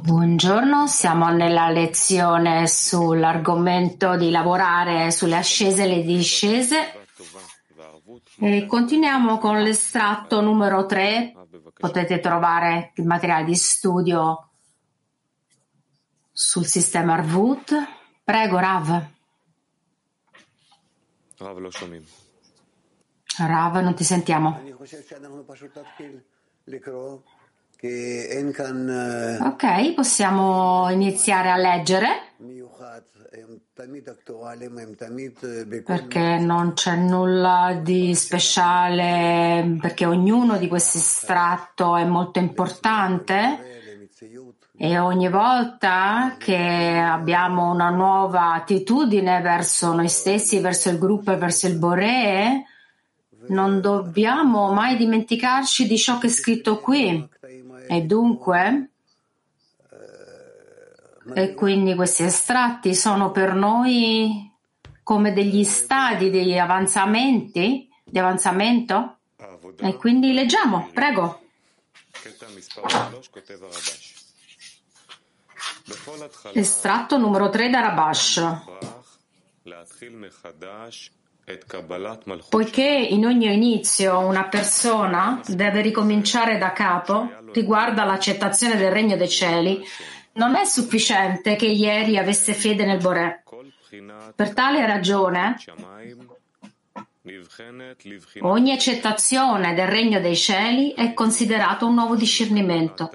Buongiorno, siamo nella lezione sull'argomento di lavorare sulle ascese e le discese. E continuiamo con l'estratto numero 3. Potete trovare il materiale di studio sul sistema Arvut. Prego, Rav. Rav, non ti sentiamo. Ok, possiamo iniziare a leggere perché non c'è nulla di speciale, perché ognuno di questi estratto è molto importante e ogni volta che abbiamo una nuova attitudine verso noi stessi, verso il gruppo e verso il Boré, non dobbiamo mai dimenticarci di ciò che è scritto qui. E dunque, e quindi questi estratti sono per noi come degli stadi di avanzamenti, di avanzamento. E quindi leggiamo, prego. Estratto numero 3 da Rabash. Poiché in ogni inizio una persona deve ricominciare da capo riguardo all'accettazione del regno dei cieli, non è sufficiente che ieri avesse fede nel Boré. Per tale ragione, ogni accettazione del regno dei cieli è considerato un nuovo discernimento,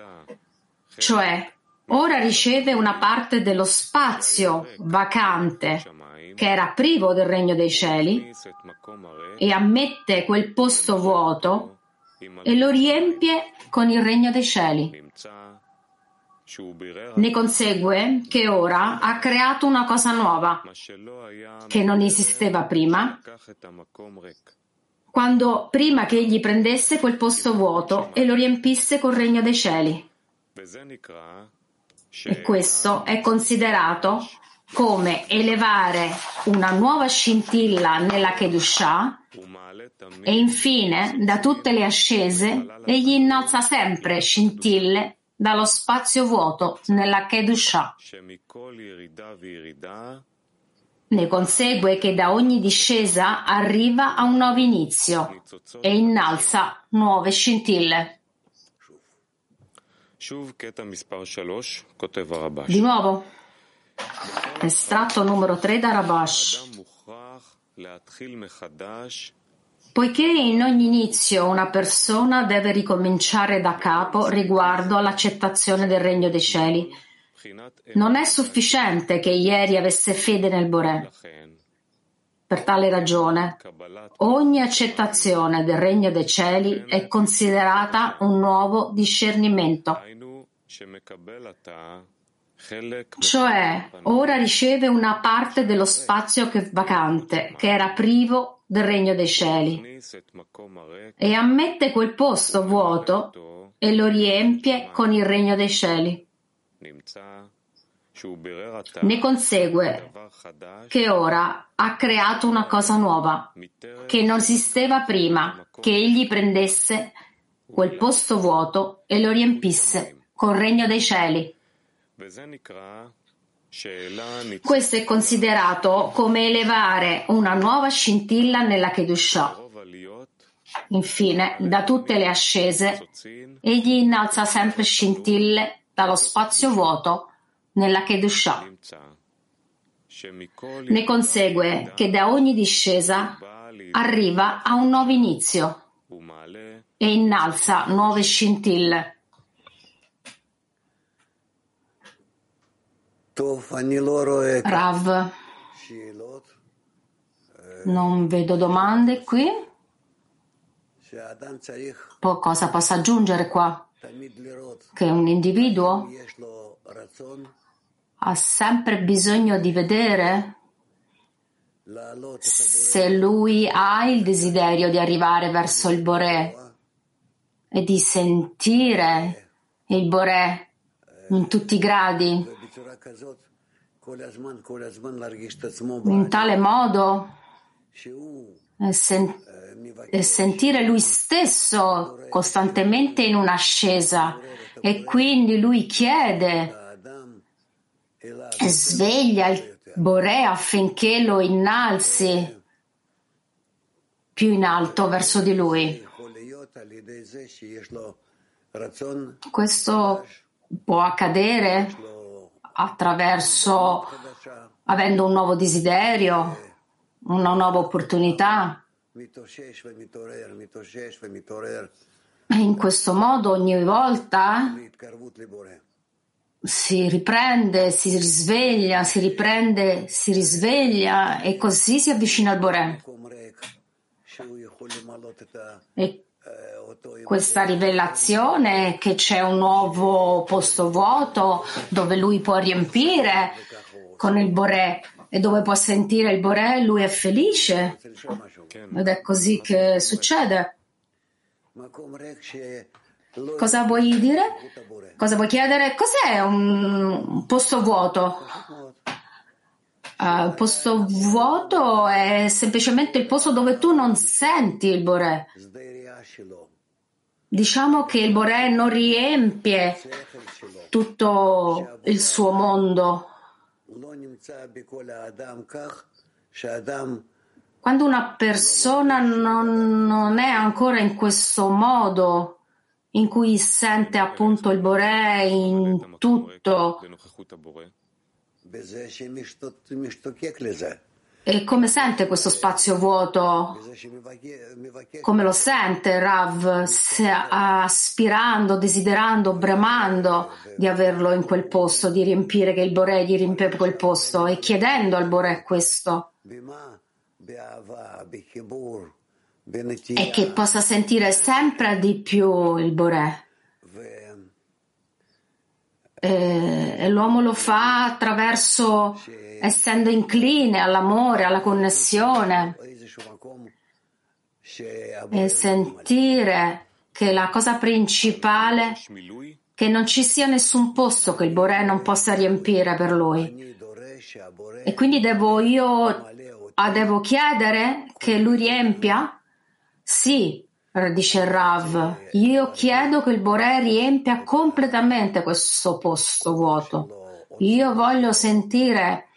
cioè ora riceve una parte dello spazio vacante che era privo del regno dei cieli e ammette quel posto vuoto e lo riempie con il regno dei cieli. Ne consegue che ora ha creato una cosa nuova che non esisteva prima, quando prima che egli prendesse quel posto vuoto e lo riempisse col regno dei cieli. E questo è considerato come elevare una nuova scintilla nella Kedushah e infine da tutte le ascese egli innalza sempre scintille dallo spazio vuoto nella Kedushah. Ne consegue che da ogni discesa arriva a un nuovo inizio e innalza nuove scintille. Di nuovo, Estratto numero 3 da Rabash. Poiché in ogni inizio una persona deve ricominciare da capo riguardo all'accettazione del regno dei cieli, non è sufficiente che ieri avesse fede nel Boré. Per tale ragione, ogni accettazione del regno dei cieli è considerata un nuovo discernimento. Cioè, ora riceve una parte dello spazio che vacante, che era privo del regno dei cieli, e ammette quel posto vuoto e lo riempie con il regno dei cieli. Ne consegue che ora ha creato una cosa nuova, che non esisteva prima, che egli prendesse quel posto vuoto e lo riempisse col regno dei cieli. Questo è considerato come elevare una nuova scintilla nella Kedushah. Infine, da tutte le ascese, egli innalza sempre scintille dallo spazio vuoto nella Kedushah. Ne consegue che da ogni discesa arriva a un nuovo inizio e innalza nuove scintille. Rav, non vedo domande qui. Poi cosa posso aggiungere qua? Che un individuo ha sempre bisogno di vedere se lui ha il desiderio di arrivare verso il Boré e di sentire il Boré in tutti i gradi in tale modo? E, sen- e sentire lui stesso costantemente in un'ascesa. E quindi lui chiede e sveglia il Bore affinché lo innalzi più in alto verso di lui. Questo può accadere attraverso avendo un nuovo desiderio, una nuova opportunità. In questo modo ogni volta si riprende, si risveglia, si riprende, si risveglia e così si avvicina al Boré. E questa rivelazione che c'è un nuovo posto vuoto dove lui può riempire con il Boré e dove può sentire il Boré, lui è felice. Ed è così che succede. Cosa vuoi dire? Cosa vuoi chiedere? Cos'è un posto vuoto? Uh, posto vuoto è semplicemente il posto dove tu non senti il Boré. Diciamo che il Boré non riempie tutto il suo mondo. Quando una persona non, non è ancora in questo modo in cui sente appunto il Boré in tutto, e come sente questo spazio vuoto? Come lo sente Rav? Aspirando, desiderando, bramando di averlo in quel posto, di riempire che il Boré di riempire quel posto e chiedendo al Boré questo. E che possa sentire sempre di più il Boré. E l'uomo lo fa attraverso essendo incline all'amore, alla connessione e sentire che la cosa principale è che non ci sia nessun posto che il Boré non possa riempire per lui. E quindi devo io devo chiedere che lui riempia? Sì, dice Rav, io chiedo che il Boré riempia completamente questo posto vuoto. Io voglio sentire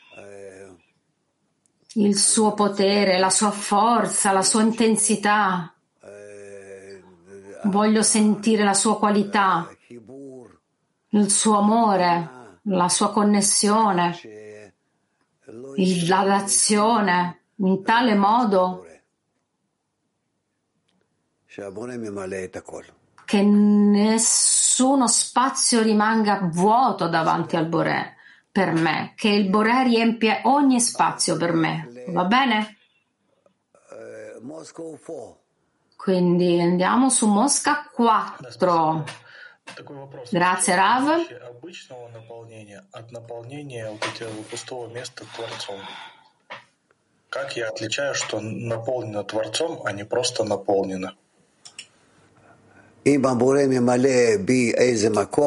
il suo potere, la sua forza, la sua intensità. Voglio sentire la sua qualità, il suo amore, la sua connessione, la l'azione in tale modo che nessuno spazio rimanga vuoto davanti al Boré per me, che il Boré riempie ogni spazio per me. Va bene? Quindi andiamo su Mosca 4. Grazie Rav. Как я отличаю, что наполнено Творцом, а не просто наполнено?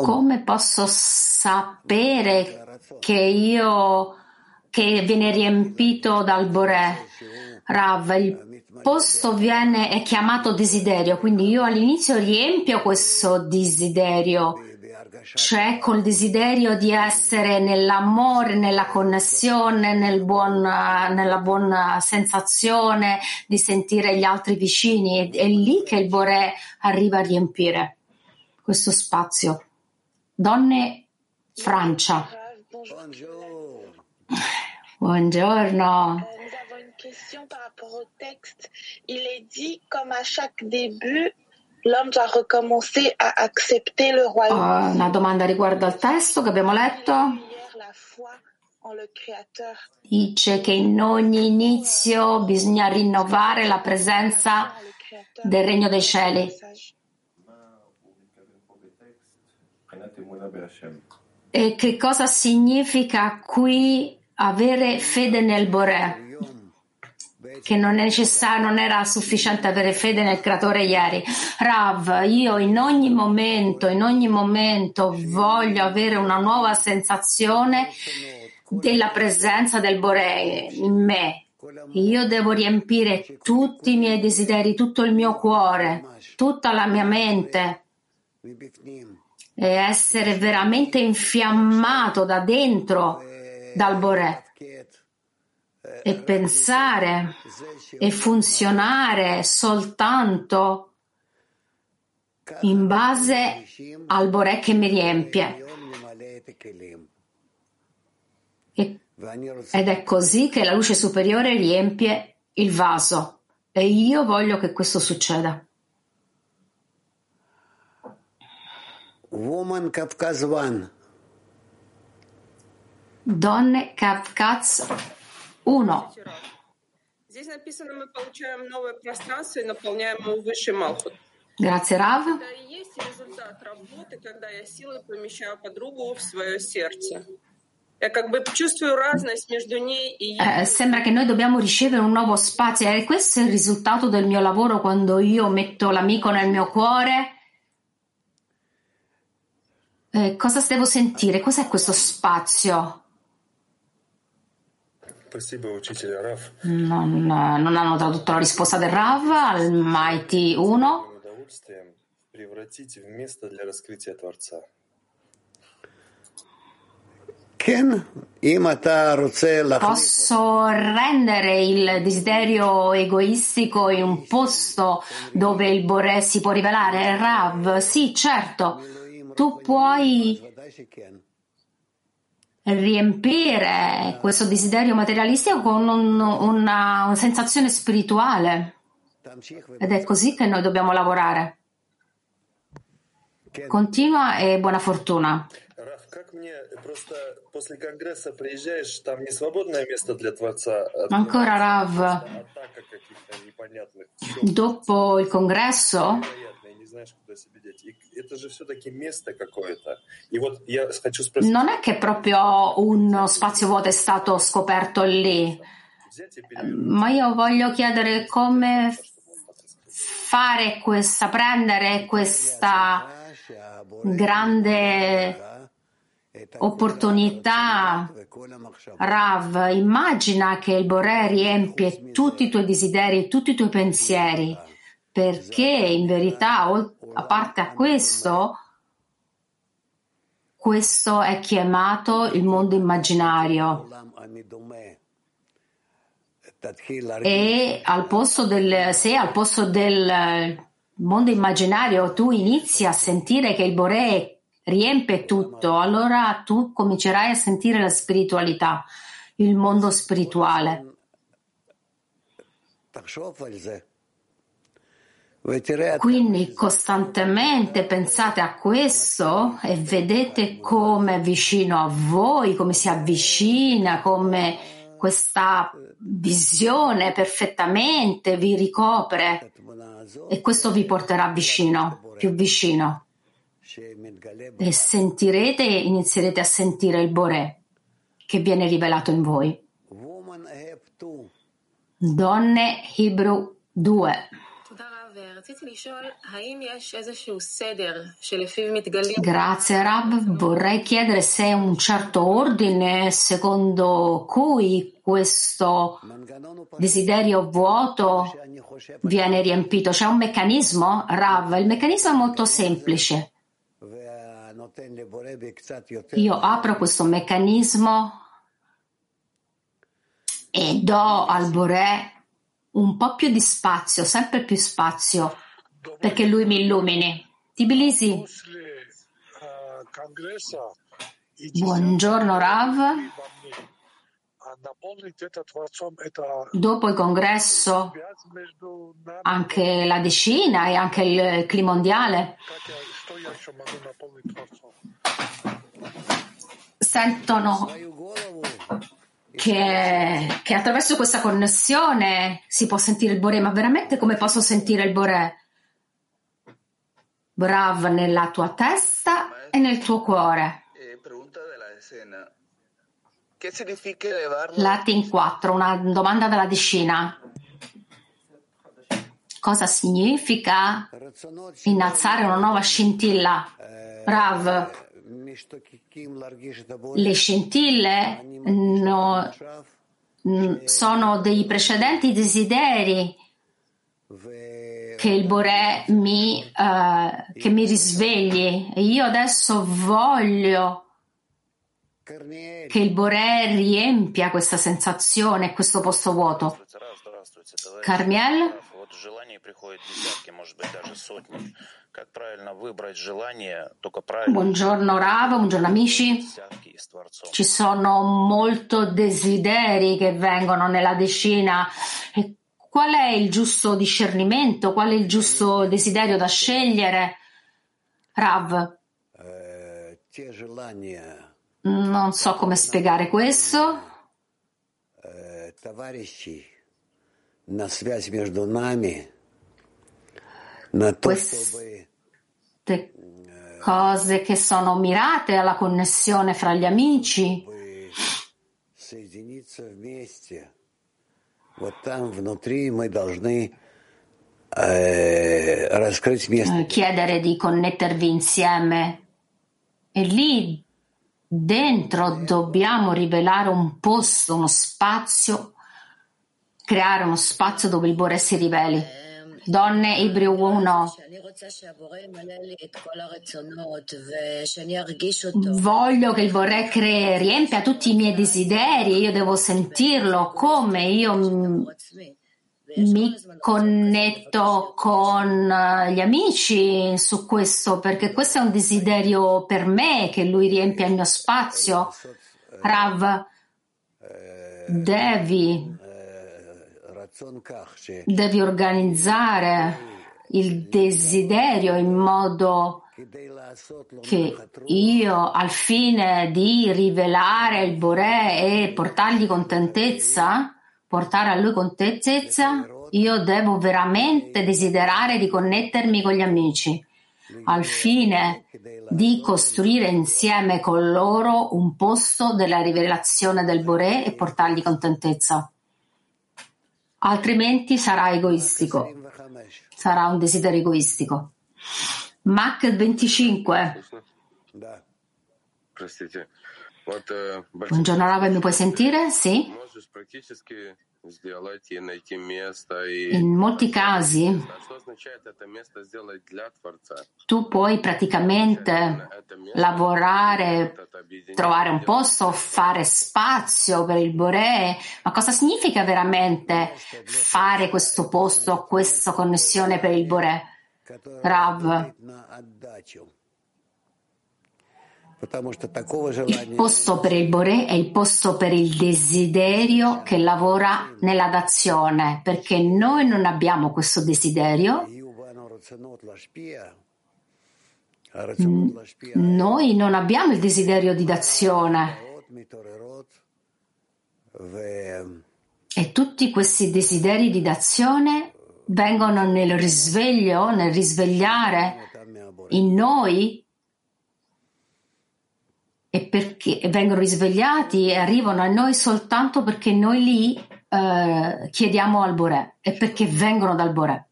Come posso sapere che io che viene riempito dal Boré? Rav, il posto viene, è chiamato desiderio, quindi io all'inizio riempio questo desiderio, cioè col desiderio di essere nell'amore, nella connessione, nel buon, nella buona sensazione di sentire gli altri vicini. È, è lì che il Boré arriva a riempire questo spazio. Donne Francia. Buongiorno. Une question par rapport au texte. Il est dit, comme à chaque début, l'homme doit recommencer à accepter le royaume. Ho una domanda riguardo al testo che abbiamo letto. Dice che in ogni inizio bisogna rinnovare la presenza del regno dei cieli. E che cosa significa qui avere fede nel Boré? Che non non era sufficiente avere fede nel creatore ieri. Rav, io in ogni momento, in ogni momento voglio avere una nuova sensazione della presenza del Boré in me. io devo riempire tutti i miei desideri, tutto il mio cuore, tutta la mia mente e essere veramente infiammato da dentro dal Boré e pensare e funzionare soltanto in base al Boré che mi riempie. E, ed è così che la luce superiore riempie il vaso. E io voglio che questo succeda. Woman Kafkaz One. Donne Kafkaz uno. Grazie Rav. Eh, sembra che noi dobbiamo ricevere un nuovo spazio e questo è il risultato del mio lavoro quando io metto l'amico nel mio cuore. Eh, cosa devo sentire? Cos'è questo spazio? Non, eh, non hanno tradotto la risposta del Rav al Mighty 1. Posso rendere il desiderio egoistico in un posto dove il Boré si può rivelare? Rav, sì, certo. Tu puoi riempire questo desiderio materialistico con un, una, una sensazione spirituale. Ed è così che noi dobbiamo lavorare. Continua e buona fortuna. Ancora Rav, dopo il congresso non è che proprio uno spazio vuoto è stato scoperto lì, ehm, ma io voglio chiedere come fare questa, prendere questa grande opportunità. Rav, immagina che il Borè riempie tutti i tuoi desideri, tutti i tuoi pensieri, perché in verità oltre a parte a questo, questo è chiamato il mondo immaginario. E al posto del, se al posto del mondo immaginario tu inizi a sentire che il Boré riempie tutto, allora tu comincerai a sentire la spiritualità, il mondo spirituale. Quindi costantemente pensate a questo e vedete come è vicino a voi, come si avvicina, come questa visione perfettamente vi ricopre e questo vi porterà vicino, più vicino. E sentirete, inizierete a sentire il Boré che viene rivelato in voi. Donne Hebrew 2. Grazie Rab, vorrei chiedere se è un certo ordine secondo cui questo desiderio vuoto viene riempito. C'è un meccanismo, Rav? Il meccanismo è molto semplice. Io apro questo meccanismo e do al Boré un po' più di spazio, sempre più spazio perché lui mi illumini. Tbilisi. Buongiorno Rav. Dopo il congresso, anche la decina e anche il clima mondiale, sentono che, che attraverso questa connessione si può sentire il Bore, ma veramente come posso sentire il Bore? Brav nella tua testa e nel tuo cuore. Latte in quattro, una domanda dalla decina. Cosa significa innalzare una nuova scintilla? Brav. le scintille no, mm, sono dei precedenti desideri che il Boré mi, eh, che mi risvegli e io adesso voglio che il Boré riempia questa sensazione, questo posto vuoto. Carmiel? Buongiorno Rav, buongiorno amici. Ci sono molti desideri che vengono nella decina. E qual è il giusto discernimento? Qual è il giusto desiderio da scegliere? Rav. Non so come spiegare questo. Queste cose che sono mirate alla connessione fra gli amici. Chiedere di connettervi insieme e lì dentro dobbiamo rivelare un posto, uno spazio, creare uno spazio dove il Bore si riveli. Donne Ebreo 1. Voglio che il Boré cre- riempia tutti i miei desideri, io devo sentirlo come io mi connetto con gli amici su questo, perché questo è un desiderio per me, che lui riempia il mio spazio. Rav, devi devi organizzare il desiderio in modo che io al fine di rivelare il Boré e portargli contentezza, portare a lui contentezza, io devo veramente desiderare di connettermi con gli amici al fine di costruire insieme con loro un posto della rivelazione del Boré e portargli contentezza altrimenti sarà egoistico, sarà un desiderio egoistico. Mac 25. Buongiorno Rav, mi puoi sentire? Sì. In molti casi tu puoi praticamente lavorare, trovare un posto, fare spazio per il Boré, ma cosa significa veramente fare questo posto, questa connessione per il Boré? Rav. Il posto per il Boré è il posto per il desiderio che lavora nella dazione, perché noi non abbiamo questo desiderio. Noi non abbiamo il desiderio di dazione. E tutti questi desideri di dazione vengono nel risveglio, nel risvegliare in noi e perché vengono risvegliati e arrivano a noi soltanto perché noi lì eh, chiediamo al Boré e perché vengono dal Boré.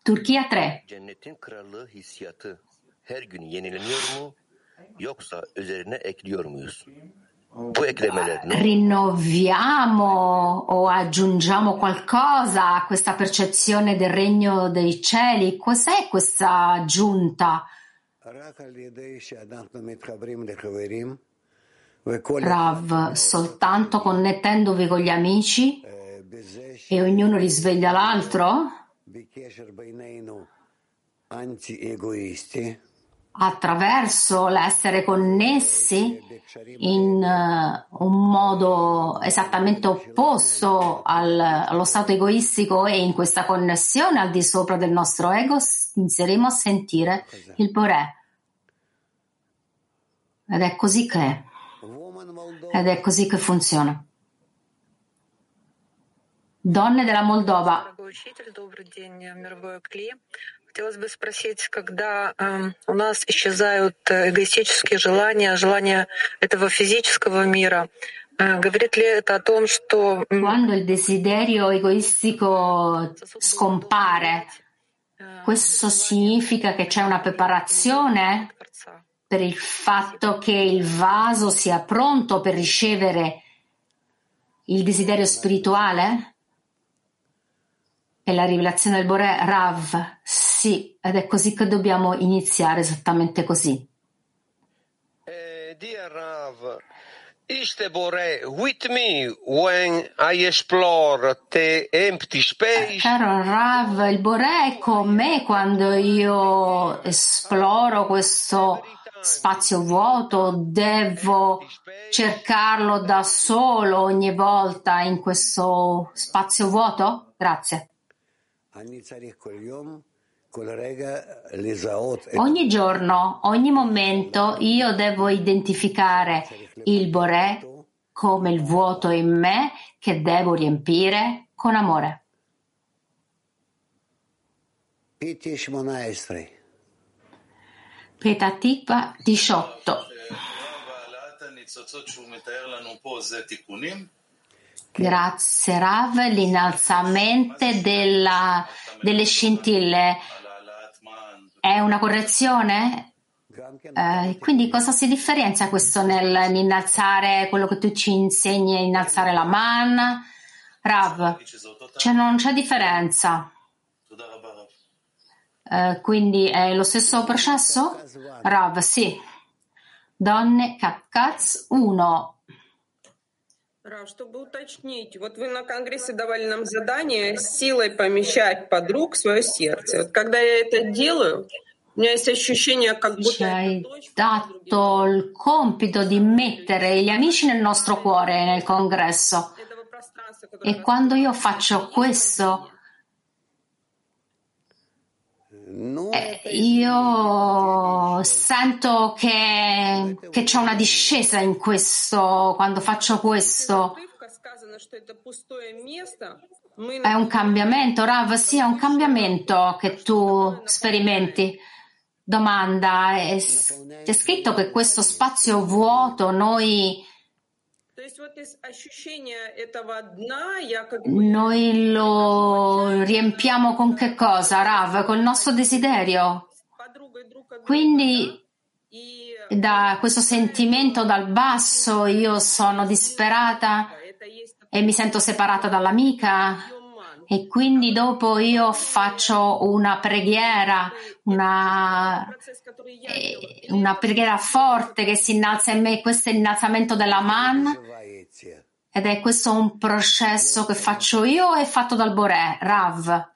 Turchia 3. Rinnoviamo o aggiungiamo qualcosa a questa percezione del regno dei cieli? Cos'è questa aggiunta? Rav, soltanto connettendovi con gli amici e ognuno risveglia l'altro? Attraverso l'essere connessi in uh, un modo esattamente opposto al, allo stato egoistico e in questa connessione al di sopra del nostro ego inizieremo a sentire il Boré. Ed è così che è. Ed è così che funziona. Donne della Moldova. Хотелось бы спросить, когда э, у нас исчезают эгоистические желания, желания этого физического мира, э, говорит ли это о том, что... Quando il desiderio egoistico scompare, questo significa che c'è una preparazione per il fatto che il vaso sia pronto per ricevere il desiderio spirituale? E la rivelazione del Bore Rav? Sì, ed è così che dobbiamo iniziare, esattamente così. Uh, dear Rav, is the Bore with me when I explore the empty space? Caro Rav, il Bore è con me quando io esploro questo spazio vuoto, devo cercarlo da solo ogni volta in questo spazio vuoto? Grazie. Ogni giorno, ogni momento io devo identificare il Boré come il vuoto in me che devo riempire con amore. Petatikva 18 Grazie Rav, l'innalzamento della, delle scintille è una correzione? Eh, quindi cosa si differenzia questo nell'innalzare quello che tu ci insegni innalzare la man? Rav, cioè non c'è differenza. Eh, quindi è lo stesso processo? Rav, sì. Donne Kapkaz 1. Рав, чтобы уточнить, вот вы на Конгрессе давали нам задание силой помещать подруг в свое сердце. Вот когда я это делаю, у меня есть ощущение, как будто... Ci hai dato il compito di mettere gli amici nel nostro cuore nel congresso. E quando io faccio questo, eh, io sento che, che c'è una discesa in questo, quando faccio questo. È un cambiamento, Rav, sì, è un cambiamento che tu sperimenti. Domanda, è, c'è scritto che questo spazio vuoto noi noi lo riempiamo con che cosa, Rav? Col nostro desiderio. Quindi da questo sentimento dal basso io sono disperata e mi sento separata dall'amica e quindi dopo io faccio una preghiera, una, una preghiera forte che si innalza in me, questo è l'innalzamento della man ed è questo un processo che faccio io e fatto dal Boré, Rav.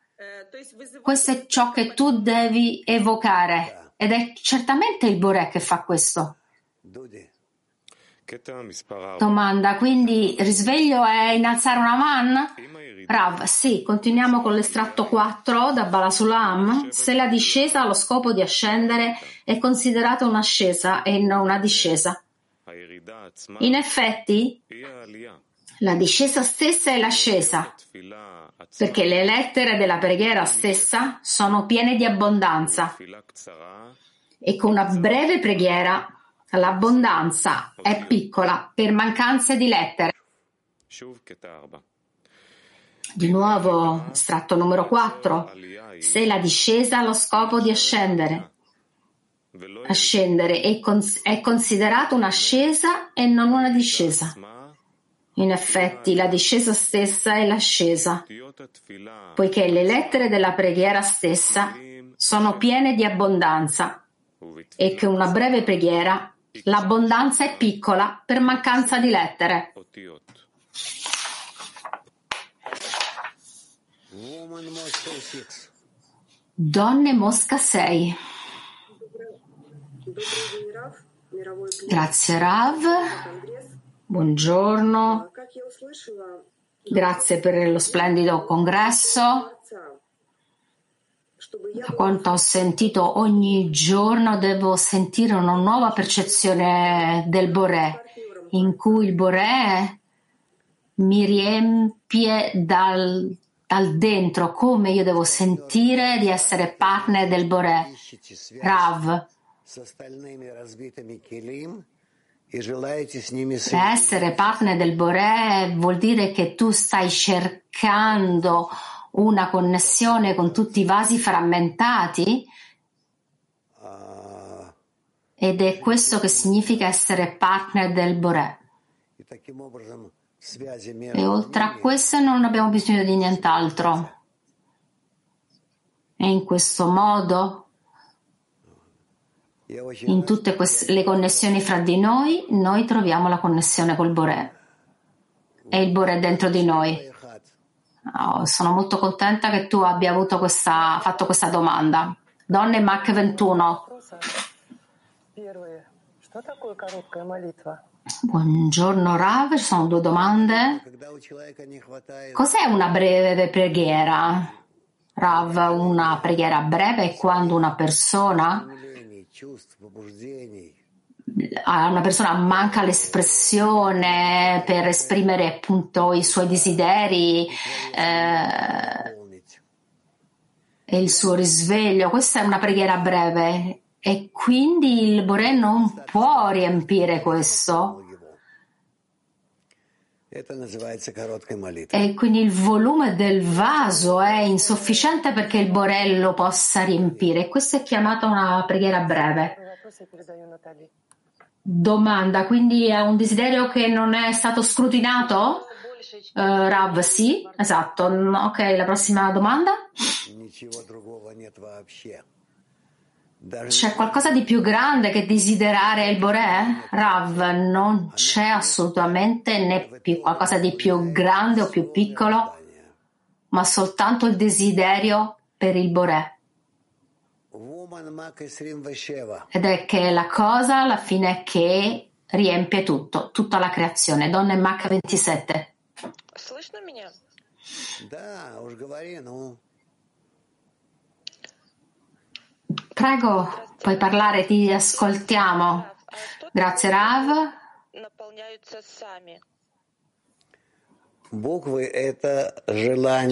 Questo è ciò che tu devi evocare ed è certamente il Boré che fa questo. Domanda, quindi risveglio è innalzare una man? Rav, sì, continuiamo con l'estratto 4 da Balasulam. Se la discesa ha lo scopo di ascendere è considerata un'ascesa e non una discesa. In effetti, la discesa stessa è l'ascesa, perché le lettere della preghiera stessa sono piene di abbondanza e con una breve preghiera l'abbondanza è piccola per mancanza di lettere. Di nuovo, estratto numero 4. Se la discesa ha lo scopo di ascendere, ascendere è, cons- è considerata un'ascesa e non una discesa. In effetti, la discesa stessa è l'ascesa, poiché le lettere della preghiera stessa sono piene di abbondanza e che una breve preghiera, l'abbondanza è piccola per mancanza di lettere. Donne Mosca 6. Grazie Rav, buongiorno, grazie per lo splendido congresso. Da quanto ho sentito ogni giorno devo sentire una nuova percezione del Boré, in cui il Boré mi riempie dal, dal dentro, come io devo sentire di essere partner del Boré. Rav, essere partner del Boré vuol dire che tu stai cercando una connessione con tutti i vasi frammentati ed è questo che significa essere partner del Boré. E oltre a questo non abbiamo bisogno di nient'altro. E in questo modo, in tutte queste, le connessioni fra di noi, noi troviamo la connessione col Boré. E il Boré dentro di noi. Oh, sono molto contenta che tu abbia avuto questa, fatto questa domanda. Donne Mac 21. Buongiorno Rav, ci sono due domande. Cos'è una breve preghiera? Rav, una preghiera breve è quando una persona una persona manca l'espressione per esprimere appunto i suoi desideri eh, e il suo risveglio. Questa è una preghiera breve e quindi il Boré non può riempire questo. E quindi il volume del vaso è insufficiente perché il Boré lo possa riempire. Questo è chiamato una preghiera breve. Domanda, quindi è un desiderio che non è stato scrutinato? Uh, Rav, sì, esatto. Ok, la prossima domanda. C'è qualcosa di più grande che desiderare il Boré? Rav, non c'è assolutamente né più qualcosa di più grande o più piccolo, ma soltanto il desiderio per il Boré. Ed è che la cosa alla fine che riempie tutto, tutta la creazione. Donne Mach 27. Prego, puoi parlare, ti ascoltiamo. Grazie Rav.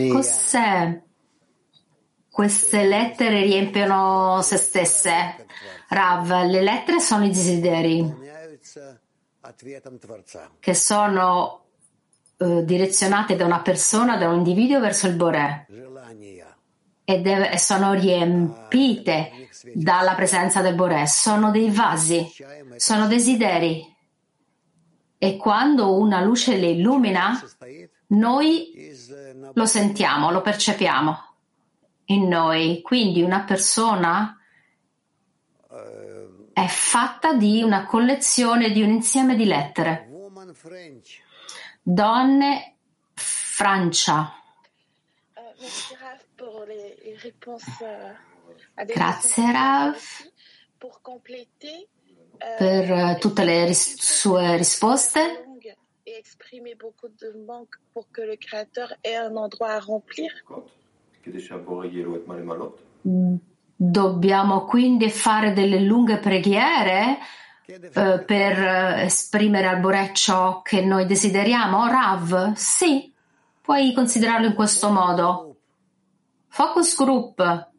Cos'è? Queste lettere riempiono se stesse. Rav, le lettere sono i desideri che sono eh, direzionate da una persona, da un individuo verso il Boré e, sono riempite dalla presenza del Boré. Sono dei vasi, sono desideri. E quando una luce le illumina, noi lo sentiamo, lo percepiamo in noi. Quindi una persona è fatta di una collezione, di un insieme di lettere. Donne, Francia. Grazie Rav per tutte le ris- sue risposte. Remplir. Dobbiamo quindi fare delle lunghe preghiere eh, per esprimere al Boré ciò che noi desideriamo? Rav, sì, puoi considerarlo in questo modo. Focus group.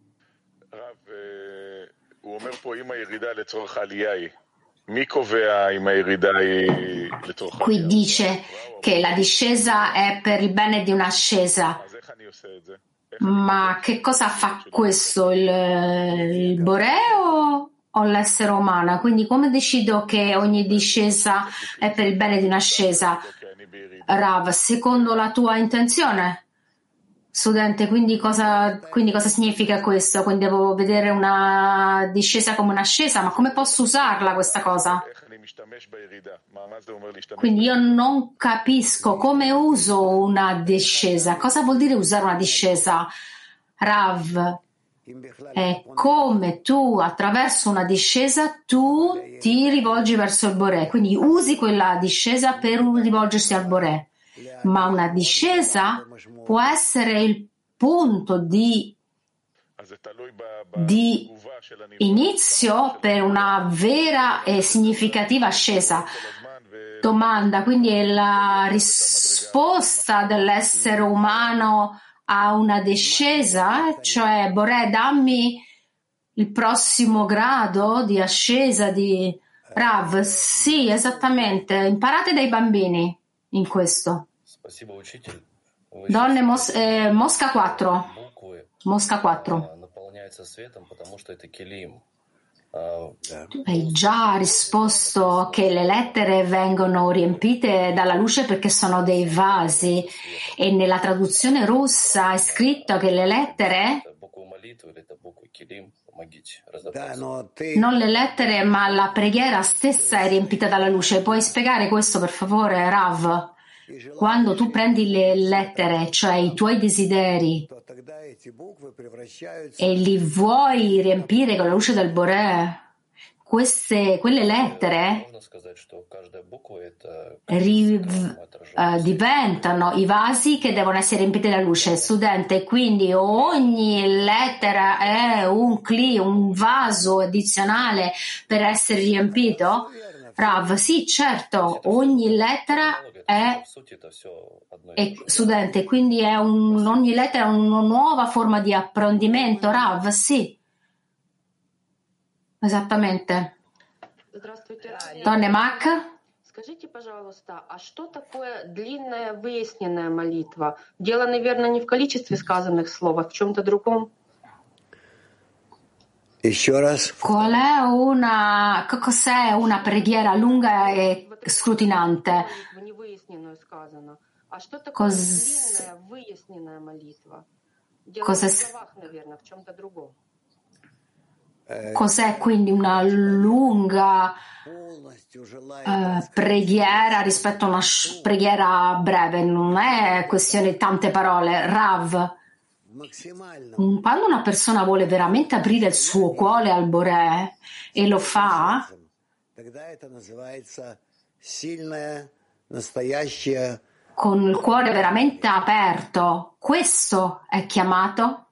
Qui dice che la discesa è per il bene di un'ascesa. Ma che cosa fa questo? Il, il Boré o, o l'essere umano? Quindi come decido che ogni discesa è per il bene di un'ascesa? Rav, secondo la tua intenzione? Studente, quindi cosa, quindi cosa significa questo? Quindi devo vedere una discesa come un'ascesa, ma come posso usarla questa cosa? Quindi io non capisco come uso una discesa. Cosa vuol dire usare una discesa? Rav, è come tu attraverso una discesa tu ti rivolgi verso il Boré, quindi usi quella discesa per rivolgersi al Boré. Ma una discesa può essere il punto di, di inizio per una vera e significativa ascesa. Domanda, quindi è la risposta dell'essere umano a una discesa, cioè Boré, dammi il prossimo grado di ascesa di Rav. Sì, esattamente. Imparate dai bambini in questo. Donne Mos- eh, Mosca 4. Mosca 4. Tu hai già risposto che le lettere vengono riempite dalla luce perché sono dei vasi e nella traduzione russa è scritto che le lettere non le lettere, ma la preghiera stessa è riempita dalla luce. Puoi spiegare questo, per favore, Rav? Quando tu prendi le lettere, cioè i tuoi desideri, e li vuoi riempire con la luce del Boré, queste, quelle lettere ri, uh, diventano i vasi che devono essere riempiti dalla luce. Studente, quindi ogni lettera è un cli, un vaso addizionale per essere riempito? Rav, sì, certo, ogni lettera è, è studente, quindi è un, ogni lettera è una nuova forma di apprendimento. Rav, sì. Esattamente. Donne Mac? Скажите, пожалуйста, а что такое длинная выясненная молитва? Дело, наверное, не в количестве сказанных слов, а в чем-то другом. Еще раз. Qual è una, cos'è una preghiera lunga e scrutinante? Cos... Cos'è... Cos'è quindi una lunga uh, preghiera rispetto a una sh- preghiera breve? Non è questione di tante parole. Rav, quando una persona vuole veramente aprire il suo cuore al Boré e lo fa, con il cuore veramente aperto, questo è chiamato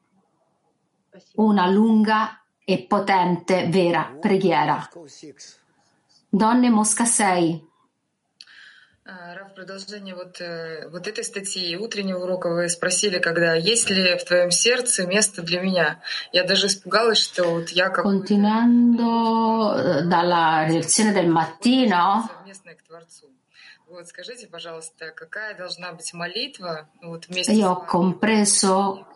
una lunga e potente vera preghiera. Donne Mosca 6. Раф, продолжение вот, вот этой статьи утреннего урока вы спросили, когда есть ли в твоем сердце место для меня. Я даже испугалась, что вот я как Continuando dalla lezione del mattino, совместная к Творцу. Вот скажите, пожалуйста, какая должна быть молитва вот вместе io ho compreso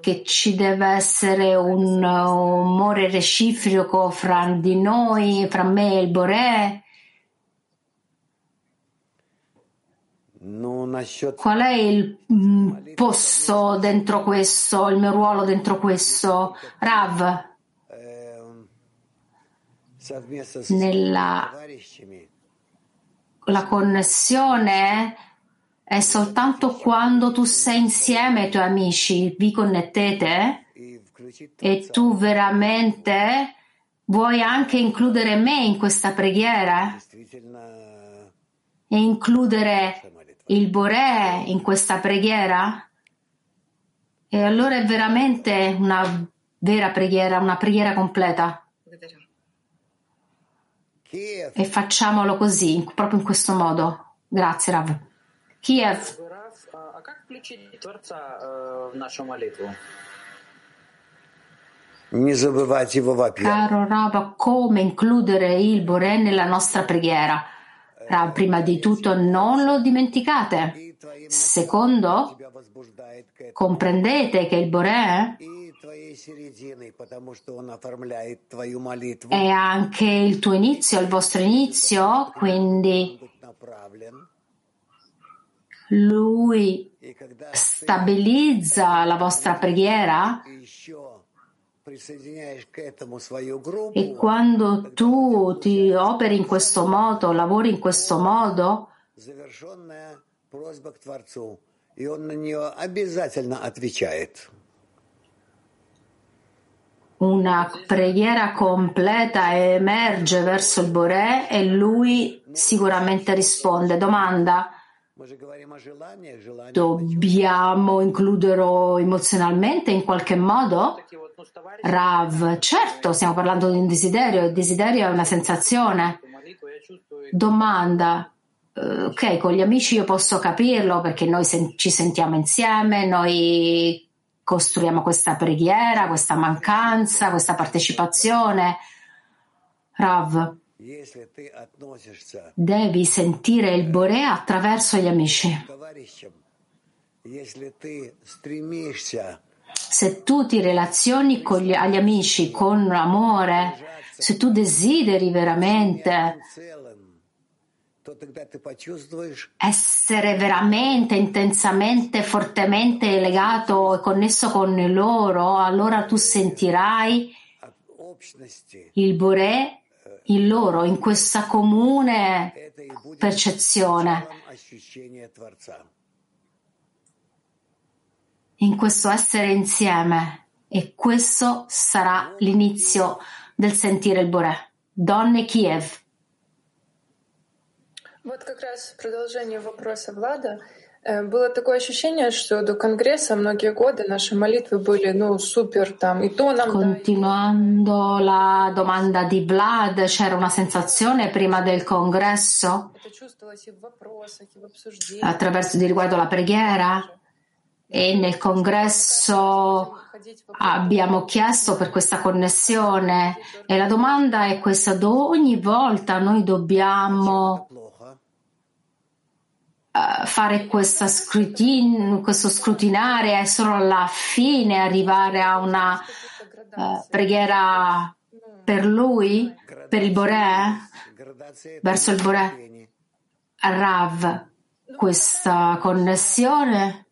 che ci deve essere un amore reciproco fra di noi, fra me e il Boré. Qual è il mm, posto dentro questo, il mio ruolo dentro questo? Rav, nella la connessione è soltanto quando tu sei insieme ai tuoi amici, vi connettete e tu veramente vuoi anche includere me in questa preghiera e includere il Boré in questa preghiera? E allora è veramente una vera preghiera, una preghiera completa. E facciamolo così, proprio in questo modo. Grazie, Rav. Kiev. Caro Rabba, come includere il Boré nella nostra preghiera? Rab, prima di tutto non lo dimenticate. Secondo, comprendete che il Boré è anche il tuo inizio, il vostro inizio, quindi lui stabilizza la vostra preghiera? E quando tu ti operi in questo modo, lavori in questo modo, una preghiera completa emerge verso il Boré e lui sicuramente risponde. Domanda. Dobbiamo includerlo emozionalmente in qualche modo? Rav, certo, stiamo parlando di un desiderio, il desiderio è una sensazione. Domanda, ok, con gli amici io posso capirlo perché noi sen- ci sentiamo insieme, noi costruiamo questa preghiera, questa mancanza, questa partecipazione. Rav, devi sentire il Boré attraverso gli amici. Se tu ti relazioni con gli, agli amici con amore, se tu desideri veramente essere veramente, intensamente, fortemente legato e connesso con loro, allora tu sentirai il Boré in loro, in questa comune percezione, in questo essere insieme. E questo sarà l'inizio del sentire il Boré. Donne Kiev. Вот как раз продолжение вопроса Влада. Было такое ощущение, что до Конгресса многие годы наши молитвы были, ну, супер там, и то нам... Continuando la domanda di Vlad, c'era una sensazione prima del congresso, attraverso di riguardo la preghiera, e nel congresso abbiamo chiesto per questa connessione e la domanda è questa, ogni volta noi dobbiamo uh, fare scrutin- questo scrutinare e solo alla fine arrivare a una uh, preghiera per lui, per il Boré, verso il Boré, Rav, questa connessione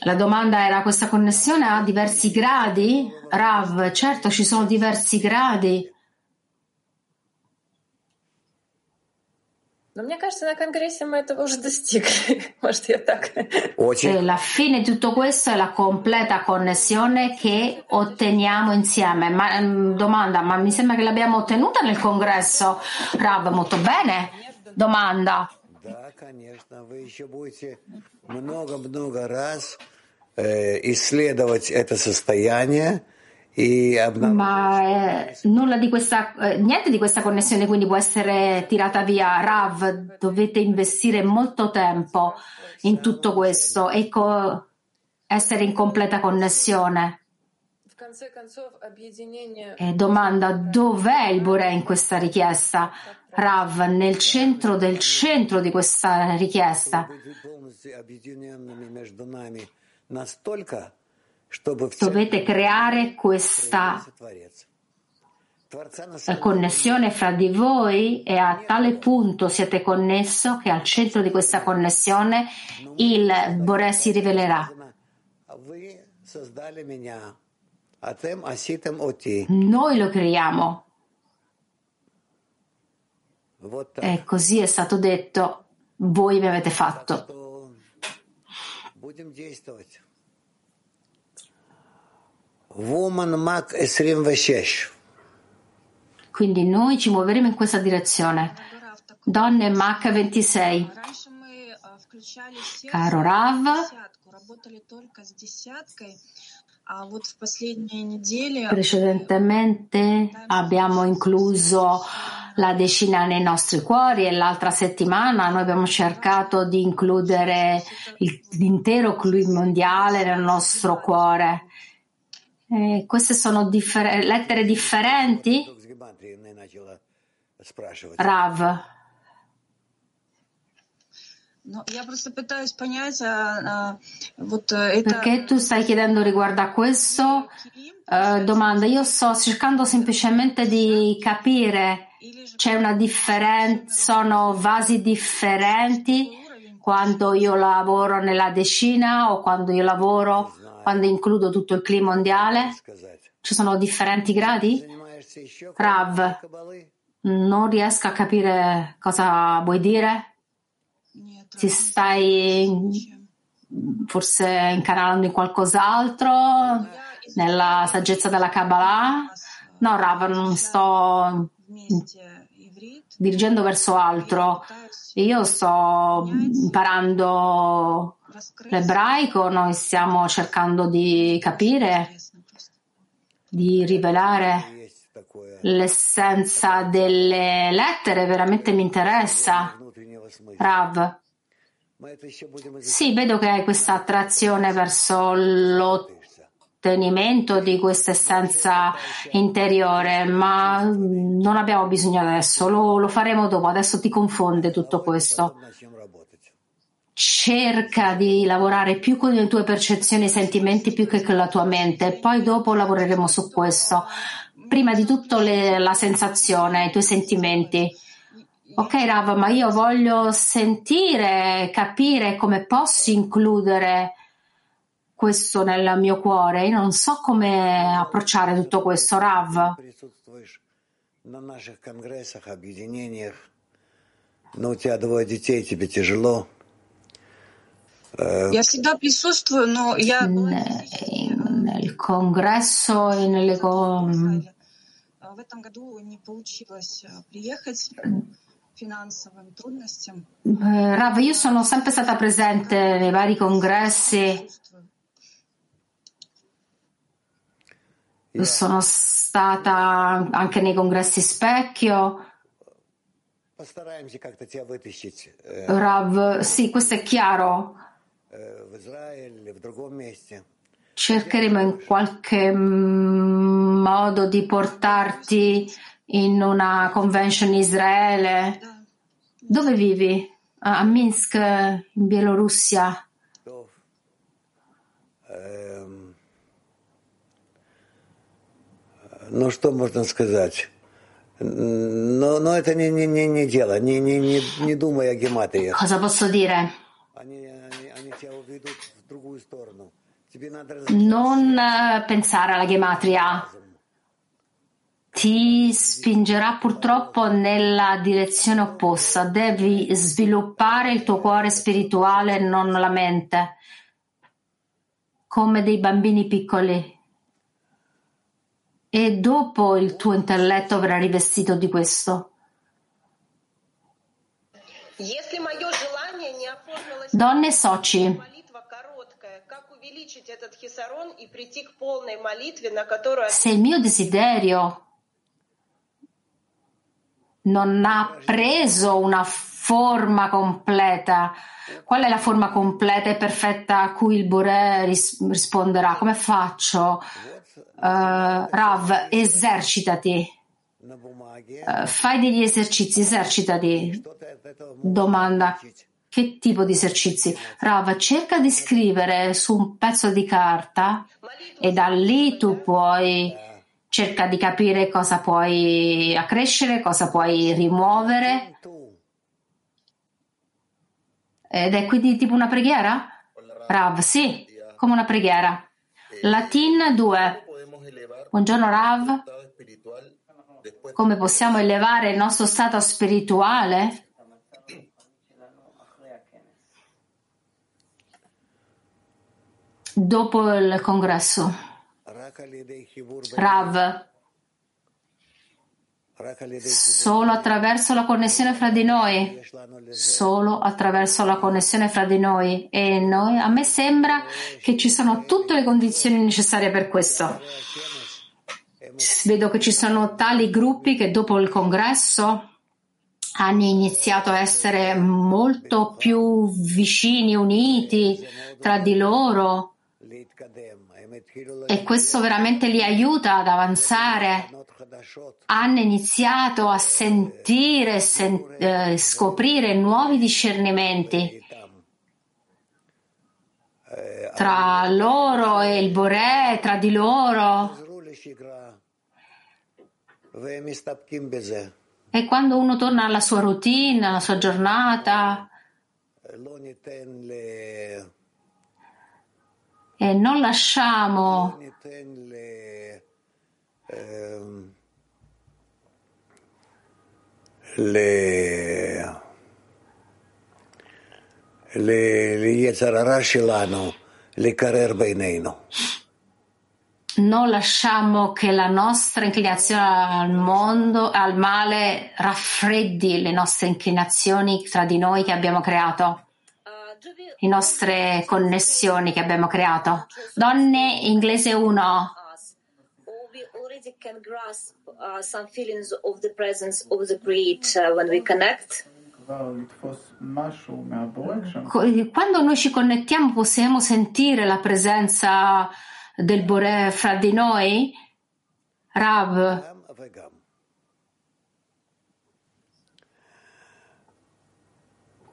la domanda era questa connessione ha diversi gradi? Rav, certo ci sono diversi gradi. Но мне кажется, на Конгрессе мы этого уже достигли. Может, я так. E la fine di tutto questo è la completa connessione che otteniamo insieme. Ma, domanda, ma mi sembra che l'abbiamo ottenuta nel congresso. Rav, molto bene. Domanda. Да, конечно, вы еще будете много-много раз э, исследовать это состояние ma eh, nulla di questa, eh, niente di questa connessione quindi può essere tirata via. Rav, dovete investire molto tempo in tutto questo e co- essere in completa connessione. E domanda dov'è il Bore in questa richiesta? Rav, nel centro del centro di questa richiesta. Dovete creare questa connessione fra di voi e a tale punto siete connesso che al centro di questa connessione il Bore si rivelerà. Noi lo creiamo. E così è stato detto, voi mi avete fatto. Woman Mac 26. Quindi noi ci muoveremo in questa direzione. Donne Mac 26. Caro Rav, Precedentemente abbiamo incluso la decina nei nostri cuori e l'altra settimana noi abbiamo cercato di includere l'intero club mondiale nel nostro cuore. E queste sono differ- lettere differenti? Rav. Perché tu stai chiedendo riguardo a questo? Uh, domanda, io sto cercando semplicemente di capire, c'è una differenza, sono vasi differenti quando io lavoro nella decina o quando io lavoro, quando includo tutto il clima mondiale? Ci sono differenti gradi? Rav, non riesco a capire cosa vuoi dire? ti stai forse incanalando in qualcos'altro, nella saggezza della Kabbalah? No, Rav, non sto dirigendo verso altro. Io sto imparando l'ebraico, noi stiamo cercando di capire, di rivelare l'essenza delle lettere, veramente mi interessa. Rav. Sì, vedo che hai questa attrazione verso l'ottenimento di questa essenza interiore, ma non abbiamo bisogno adesso, lo, lo faremo dopo, adesso ti confonde tutto questo cerca di lavorare più con le tue percezioni e sentimenti più che con la tua mente. Poi dopo lavoreremo su questo. Prima di tutto le, la sensazione, i tuoi sentimenti. Ok, Rav, ma io voglio sentire, capire come posso includere questo nel mio cuore. Io non so come approcciare tutto questo, Rav. На наших конгрессах, объединениях, но у тебя двое детей, тебе тяжело. Э, Я всегда присутствую, но я Nel congresso e nelle co- а, в этом году не получилось а, приехать финансовым трудностям. Eh, Rav, io sono sempre stata presente nei vari congressi, sono stata anche nei congressi specchio. Постараемся как-то тебя вытащить э, Rav, sì, questo è chiaro. Cercheremo in qualche mm, modo di portarti in una convention in Israele. Dove vivi? A a Minsk, in Bielorussia. Эм, Ну, что можно сказать? Но, но это не, не, не, не дело. Не, не, не, не думай о гематриях. Cosa posso dire? Non eh, pensare alla gematria, ti spingerà purtroppo nella direzione opposta. Devi sviluppare il tuo cuore spirituale e non la mente, come dei bambini piccoli. E dopo il tuo intelletto verrà rivestito di questo. Donne soci, se il mio desiderio non ha preso una forma completa. Qual è la forma completa e perfetta a cui il Boré ris- risponderà? Come faccio? Uh, Rav, esercitati. Uh, fai degli esercizi, esercitati. Domanda. Che tipo di esercizi? Rav, cerca di scrivere su un pezzo di carta e da lì tu puoi cerca di capire cosa puoi accrescere, cosa puoi rimuovere. Ed è quindi tipo una preghiera? Rav, sì, come una preghiera. Latin 2. Buongiorno Rav. Come possiamo elevare il nostro stato spirituale? dopo il congresso. Rav, solo attraverso la connessione fra di noi, solo attraverso la connessione fra di noi e noi, a me sembra che ci sono tutte le condizioni necessarie per questo. Vedo che ci sono tali gruppi che dopo il congresso hanno iniziato a essere molto più vicini, uniti tra di loro e questo veramente li aiuta ad avanzare. Hanno iniziato a sentire, sen- eh, scoprire nuovi discernimenti tra loro e il Boré, tra di loro. E quando uno torna alla sua routine, alla sua giornata, e non lasciamo ehm, le, le, le Yetzarara Shilano, le Karer Beineno non lasciamo che la nostra inclinazione al mondo, al male, raffreddi le nostre inclinazioni tra di noi che abbiamo creato le nostre connessioni che abbiamo creato. Donne, inglese 1. we already can grasp uh, some feelings of the presence of the Creator when we connect. Co- Quando noi ci connettiamo possiamo sentire la presenza del Bore fra di noi? Rav,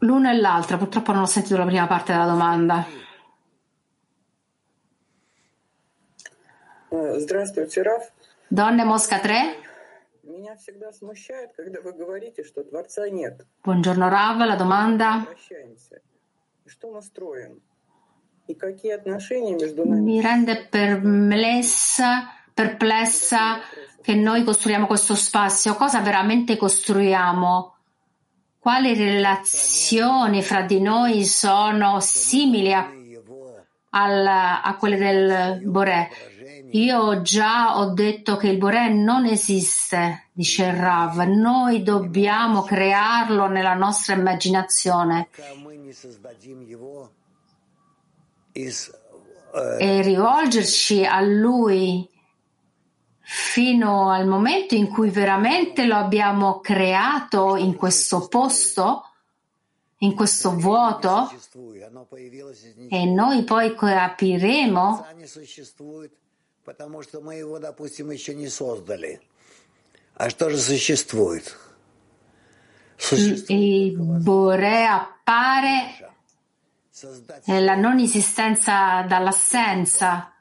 l'una e l'altra. Purtroppo non ho sentito la prima parte della domanda. Здравствуйте, Раф. Donne Mosca 3. Меня всегда смущает, когда вы говорите, что Творца нет. Buongiorno Rav, la domanda. Прощаемся. И Что мы строим? И какие отношения между нами? Mi rende perplessa, perplessa che noi costruiamo questo spazio. Cosa veramente costruiamo? quali relazioni fra di noi sono simili a, alla, a quelle del Boré. Io già ho detto che il Boré non esiste, dice Rav, noi dobbiamo crearlo nella nostra immaginazione. E rivolgerci a lui fino al momento in cui veramente lo abbiamo creato in questo posto, in questo vuoto, e noi poi capiremo il Bore appare nella non esistenza dall'assenza.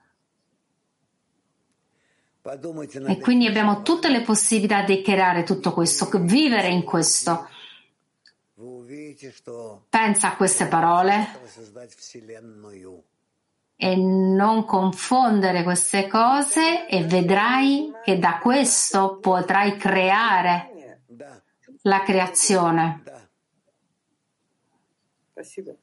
e quindi abbiamo tutte le possibilità di creare tutto questo, vivere in questo. Вы увидите, что Pensa a queste parole чтобы создать Вселенную. e non confondere queste cose e vedrai che da questo potrai creare Да, la creazione. да. Спасибо.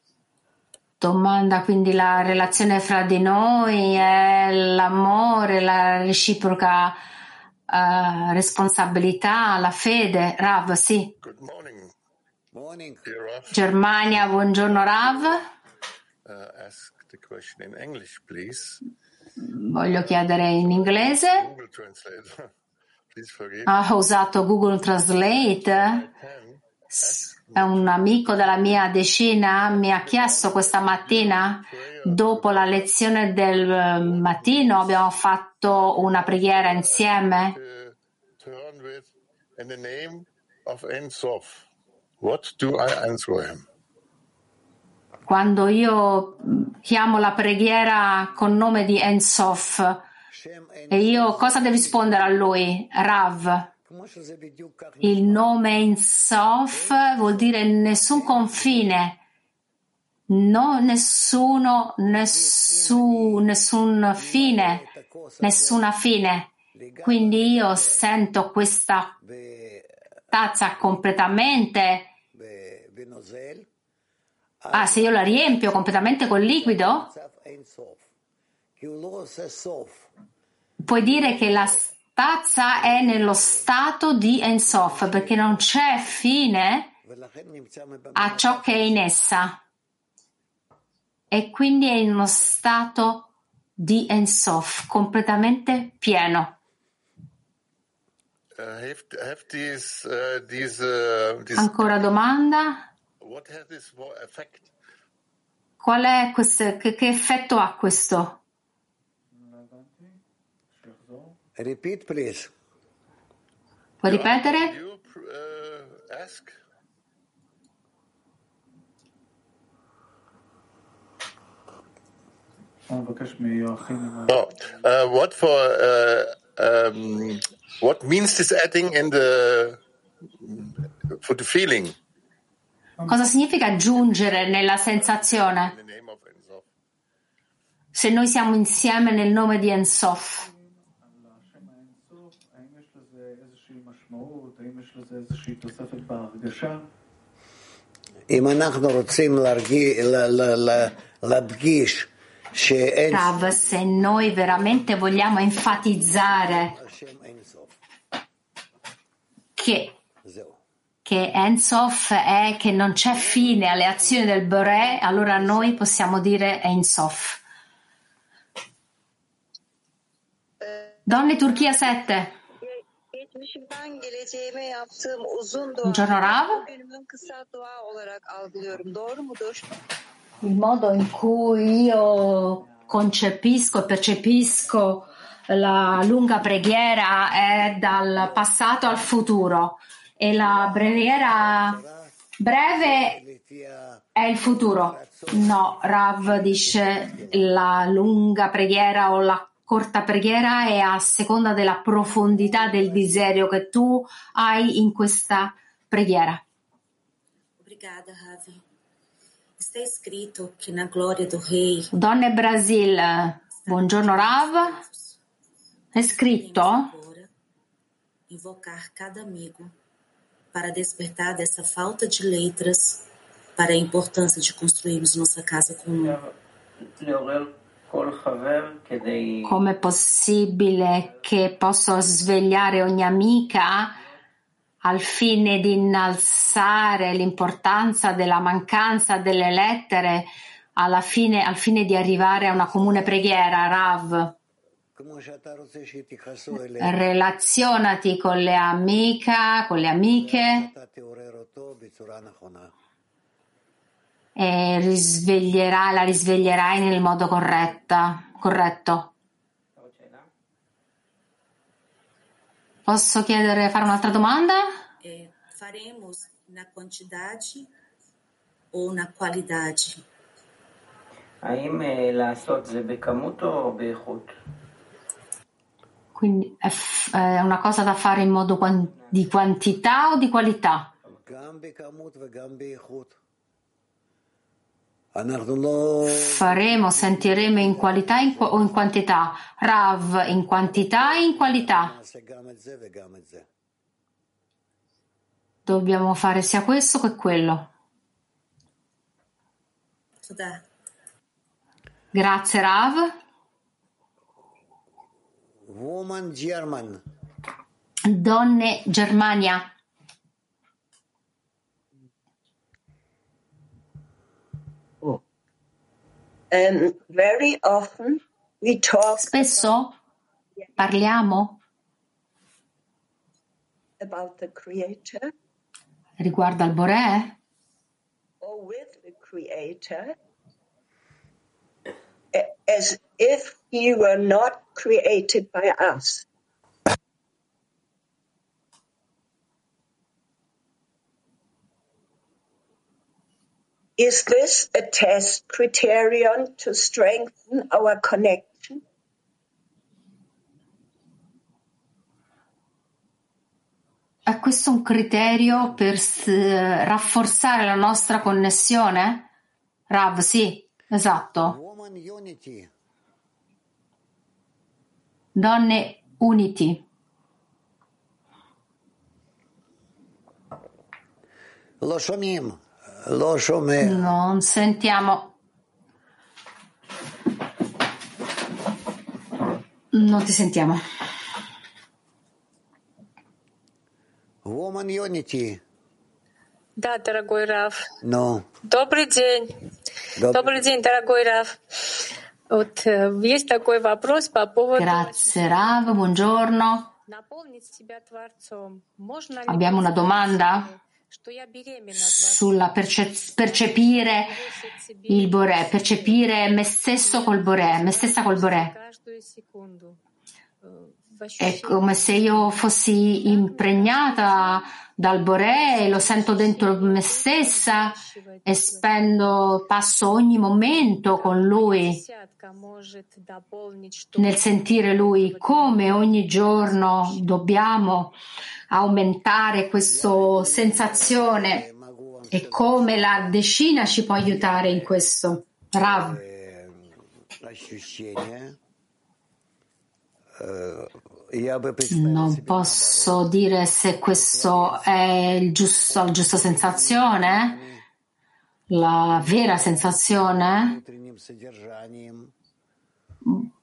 Domanda quindi la relazione fra di noi è l'amore, la reciproca eh, responsabilità, la fede. Rav, sì. Good morning, Morning. Germania, buongiorno Rav. Uh, ask the question in English, please. Voglio chiedere in inglese. Ha usato Google Translate. S- un amico della mia decina mi ha chiesto questa mattina, dopo la lezione del eh, mattino, abbiamo fatto una preghiera insieme. Quando io chiamo la preghiera con nome di Ensof, e io cosa devo rispondere a lui? Rav. Il nome Insof vuol dire nessun confine, no, nessuno, nessun, nessun fine, nessuna fine. Quindi io sento questa tazza completamente. Ah, se io la riempio completamente col liquido, puoi dire che la pazza è nello stato di Ensof perché non c'è fine a ciò che è in essa e quindi è in uno stato di Ensof completamente pieno. Ancora domanda? Qual è questo, che, che effetto ha questo? Repeat, please. Puoi ripetere? You uh, ask? Oh, uh, what for? Uh, um, what means this adding in the for the feeling Cosa significa aggiungere nella sensazione? Se noi siamo insieme nel nome di Ensof. אם אנחנו רוצים להרגיש, להדגיש שאין Rav, se noi veramente vogliamo enfatizzare השם אין סוף. che, זהו. che Ensof è che non c'è fine alle azioni del Boré, allora noi possiamo dire Ensof. Donne Turchia 7. Buongiorno Rav. Il modo in cui io concepisco e percepisco la lunga preghiera è dal passato al futuro e la preghiera Breve è il futuro. No, Rav dice la lunga preghiera o la corta preghiera è a seconda della profondità del desiderio che tu hai in questa preghiera. Obrigada, Ravi. Está escrito que na glória do rei Donne Brasil, buongiorno Rav. È scritto invocar cada amigo para despertar dessa falta de letras para a importância de construirmos nossa casa comum. Com'è possibile che posso svegliare ogni amica al fine di innalzare l'importanza della mancanza delle lettere alla fine, al fine di arrivare a una comune preghiera, Rav? Relazionati con le amiche, con le amiche e risveglierà, la risveglierai nel modo corretta, corretto. Posso chiedere, fare un'altra domanda? Eh, faremo una quantità o una qualità? Quindi è, f- è una cosa da fare in modo quant- di quantità o di qualità? Faremo, sentiremo in qualità in, o in quantità, Rav in quantità e in qualità. Dobbiamo fare sia questo che quello. Grazie Rav. Woman German. Donne Germania. Spesso parliamo about the Creator. Riguardo al Boré or with the Creator. As if He were not created by us. Is this a test criterion to strengthen our connection? È questo un criterio per rafforzare la nostra connessione? Rav, sì, esatto. Donne uniti. Lo shomim. Non sentiamo. Non ti sentiamo. Woman Unity. Да, дорогой Раф. No. Добрый день. Добрый, Добрый день, дорогой Раф. Вот есть такой вопрос по поводу... Grazie, Rav, buongiorno. Abbiamo una domanda sulla perce- percepire il Boré, percepire me stesso col Boré, me stessa col Boré. È ecco, come se io fossi impregnata dal Boré e lo sento dentro me stessa e spendo, passo ogni momento con lui nel sentire lui come ogni giorno dobbiamo aumentare questa sensazione e come la decina ci può aiutare in questo. Rav. Non posso dire se questo è giusto, la giusta sensazione, la vera sensazione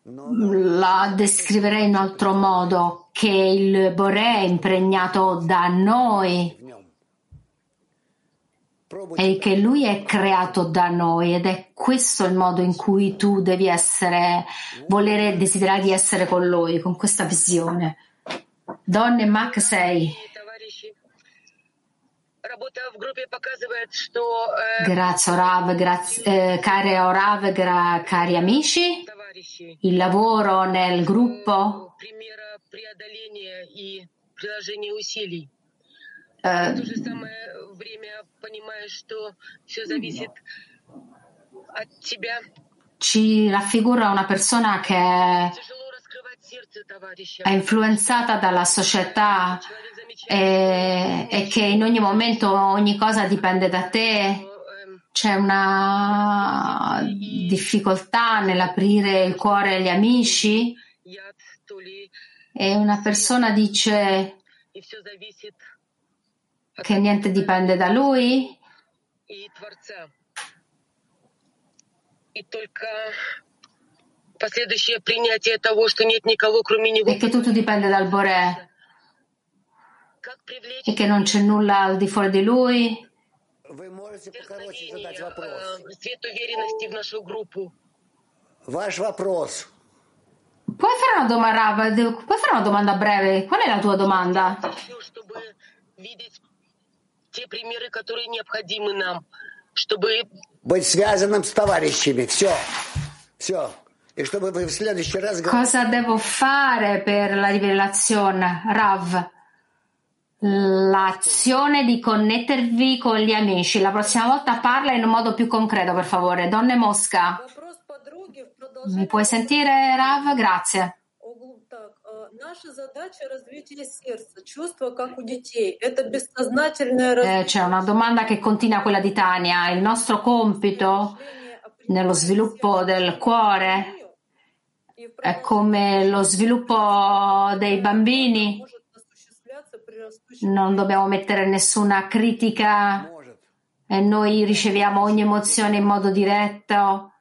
la descriverei in altro modo, che il Boré è impregnato da noi e che lui è creato da noi ed è questo il modo in cui tu devi essere, volere, desiderare di essere con lui, con questa visione. Donne Mach 6. Grazie Orav, grazie, eh, cari Orav, gra, cari amici il lavoro nel gruppo, eh, ci raffigura una persona che è influenzata dalla società e, e che in ogni momento ogni cosa dipende da te? c'è una difficoltà nell'aprire il cuore agli amici? E una persona dice che niente dipende da lui? E che tutto dipende dal Boré? E che non c'è nulla al di fuori di lui? Вдохновение, э, свет уверенности в нашу группу. Ваш вопрос. Puoi fare una domanda, Rav? Puoi fare una domanda breve? Qual è la tua domanda? Чтобы видеть те примеры, которые необходимы нам, чтобы Быть связанным с товарищами. Все. Все. И чтобы вы в следующий раз Cosa devo fare per la rivelazione, Rav? l'azione di connettervi con gli amici. La prossima volta parla in un modo più concreto, per favore. Donne Mosca, mi puoi sentire, Rav? Grazie. Eh, c'è una domanda che continua quella di Tania. Il nostro compito nello sviluppo del cuore è come lo sviluppo dei bambini non dobbiamo mettere nessuna critica e noi riceviamo ogni emozione in modo diretto.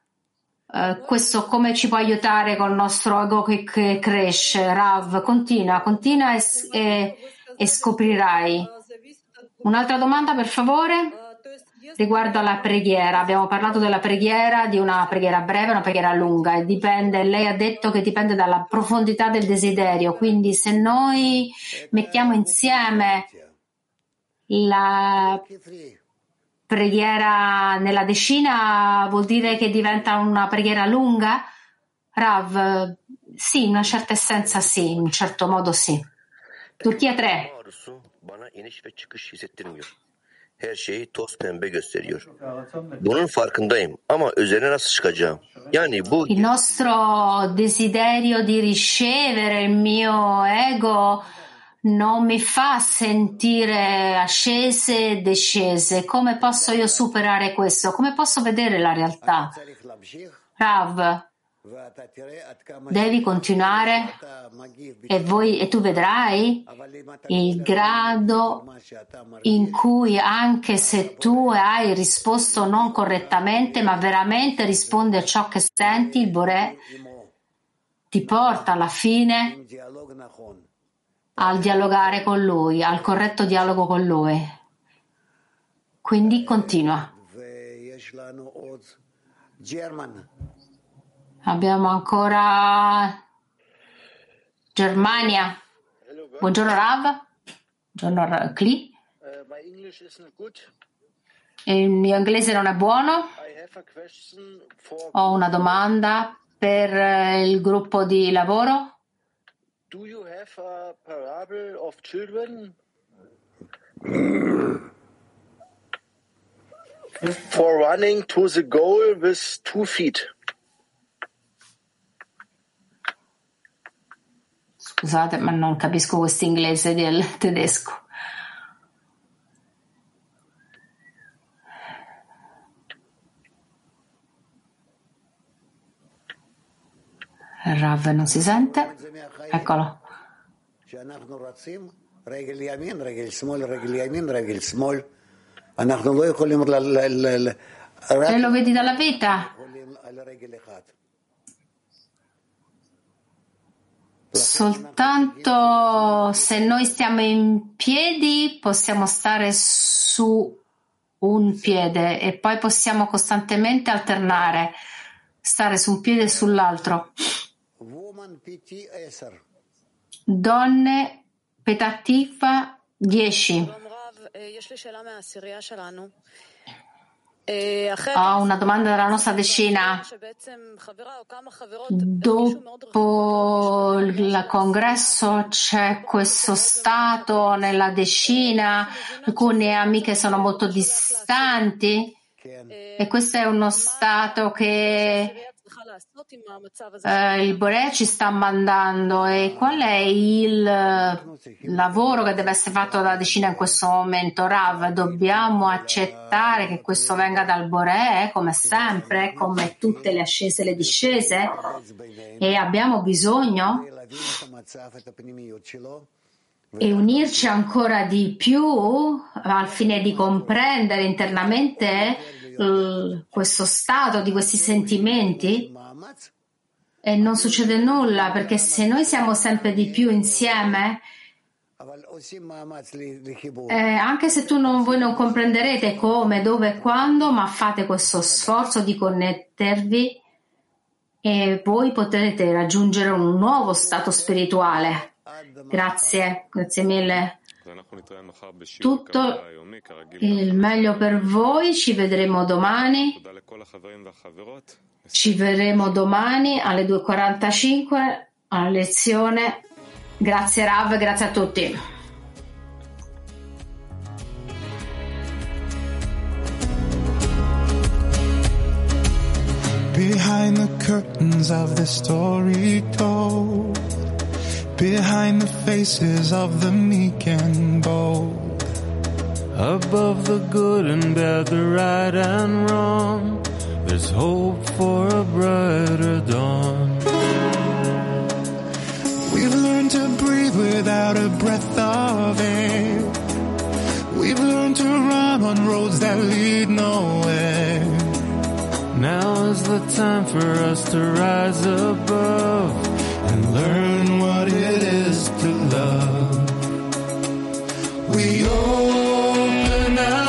Eh, questo come ci può aiutare col nostro ego che, che cresce? Rav, continua, continua e, e- e scoprirai. Un'altra domanda, per favore? Riguardo alla preghiera, abbiamo parlato della preghiera, di una preghiera breve una preghiera lunga e dipende, lei ha detto che dipende dalla profondità del desiderio, quindi se noi mettiamo insieme la preghiera nella decina vuol dire che diventa una preghiera lunga? Rav, sì, in una certa essenza sì, in un certo modo sì. Turchia 3. Her şeyi toz pembe gösteriyor. Bunun farkındayım ama üzerine nasıl çıkacağım? Yani bu Il nostro desiderio di ricevere il mio ego non mi fa sentire ascese e discese. Come posso io superare questo? Come posso vedere la realtà? Rav, Devi continuare e, voi, e tu vedrai il grado in cui anche se tu hai risposto non correttamente, ma veramente risponde a ciò che senti, il Bore ti porta alla fine al dialogare con lui, al corretto dialogo con lui. Quindi continua. German. Abbiamo ancora Germania. Buongiorno Rav. Buongiorno Kli. Uh, my English isn't good. Il mio inglese non è buono. Ho una domanda per eh, il gruppo di lavoro. Do you have a parable of children for running to the goal with two feet? Scusate, ma non capisco questo inglese del tedesco. Rav non si sente. Eccolo. E lo vedi dalla vita? Soltanto se noi stiamo in piedi possiamo stare su un piede e poi possiamo costantemente alternare, stare su un piede e sull'altro. Woman PT 10. Donne, petativa 10. Ho una domanda dalla nostra decina. Dopo il congresso c'è questo stato nella decina, alcune amiche sono molto distanti. e questo è uno stato che eh, il Bore ci sta mandando e qual è il lavoro che deve essere fatto da decina in questo momento? Rav, dobbiamo accettare che questo venga dal Bore come sempre, come tutte le ascese e le discese? E abbiamo bisogno? E unirci ancora di più al fine di comprendere internamente uh, questo stato di questi sentimenti e non succede nulla perché se noi siamo sempre di più insieme eh, anche se tu non, voi non comprenderete come, dove e quando, ma fate questo sforzo di connettervi e voi potrete raggiungere un nuovo stato spirituale. Grazie, grazie mille. Tutto il meglio per voi, ci vedremo domani. Ci vedremo domani alle 2.45 alla lezione. Grazie Rav, grazie a tutti. Behind the curtains of the story told Behind the faces of the meek and bold. Above the good and bad, the right and wrong. There's hope for a brighter dawn. We've learned to breathe without a breath of air. We've learned to run on roads that lead nowhere. Now is the time for us to rise above and learn what it is to love. We open our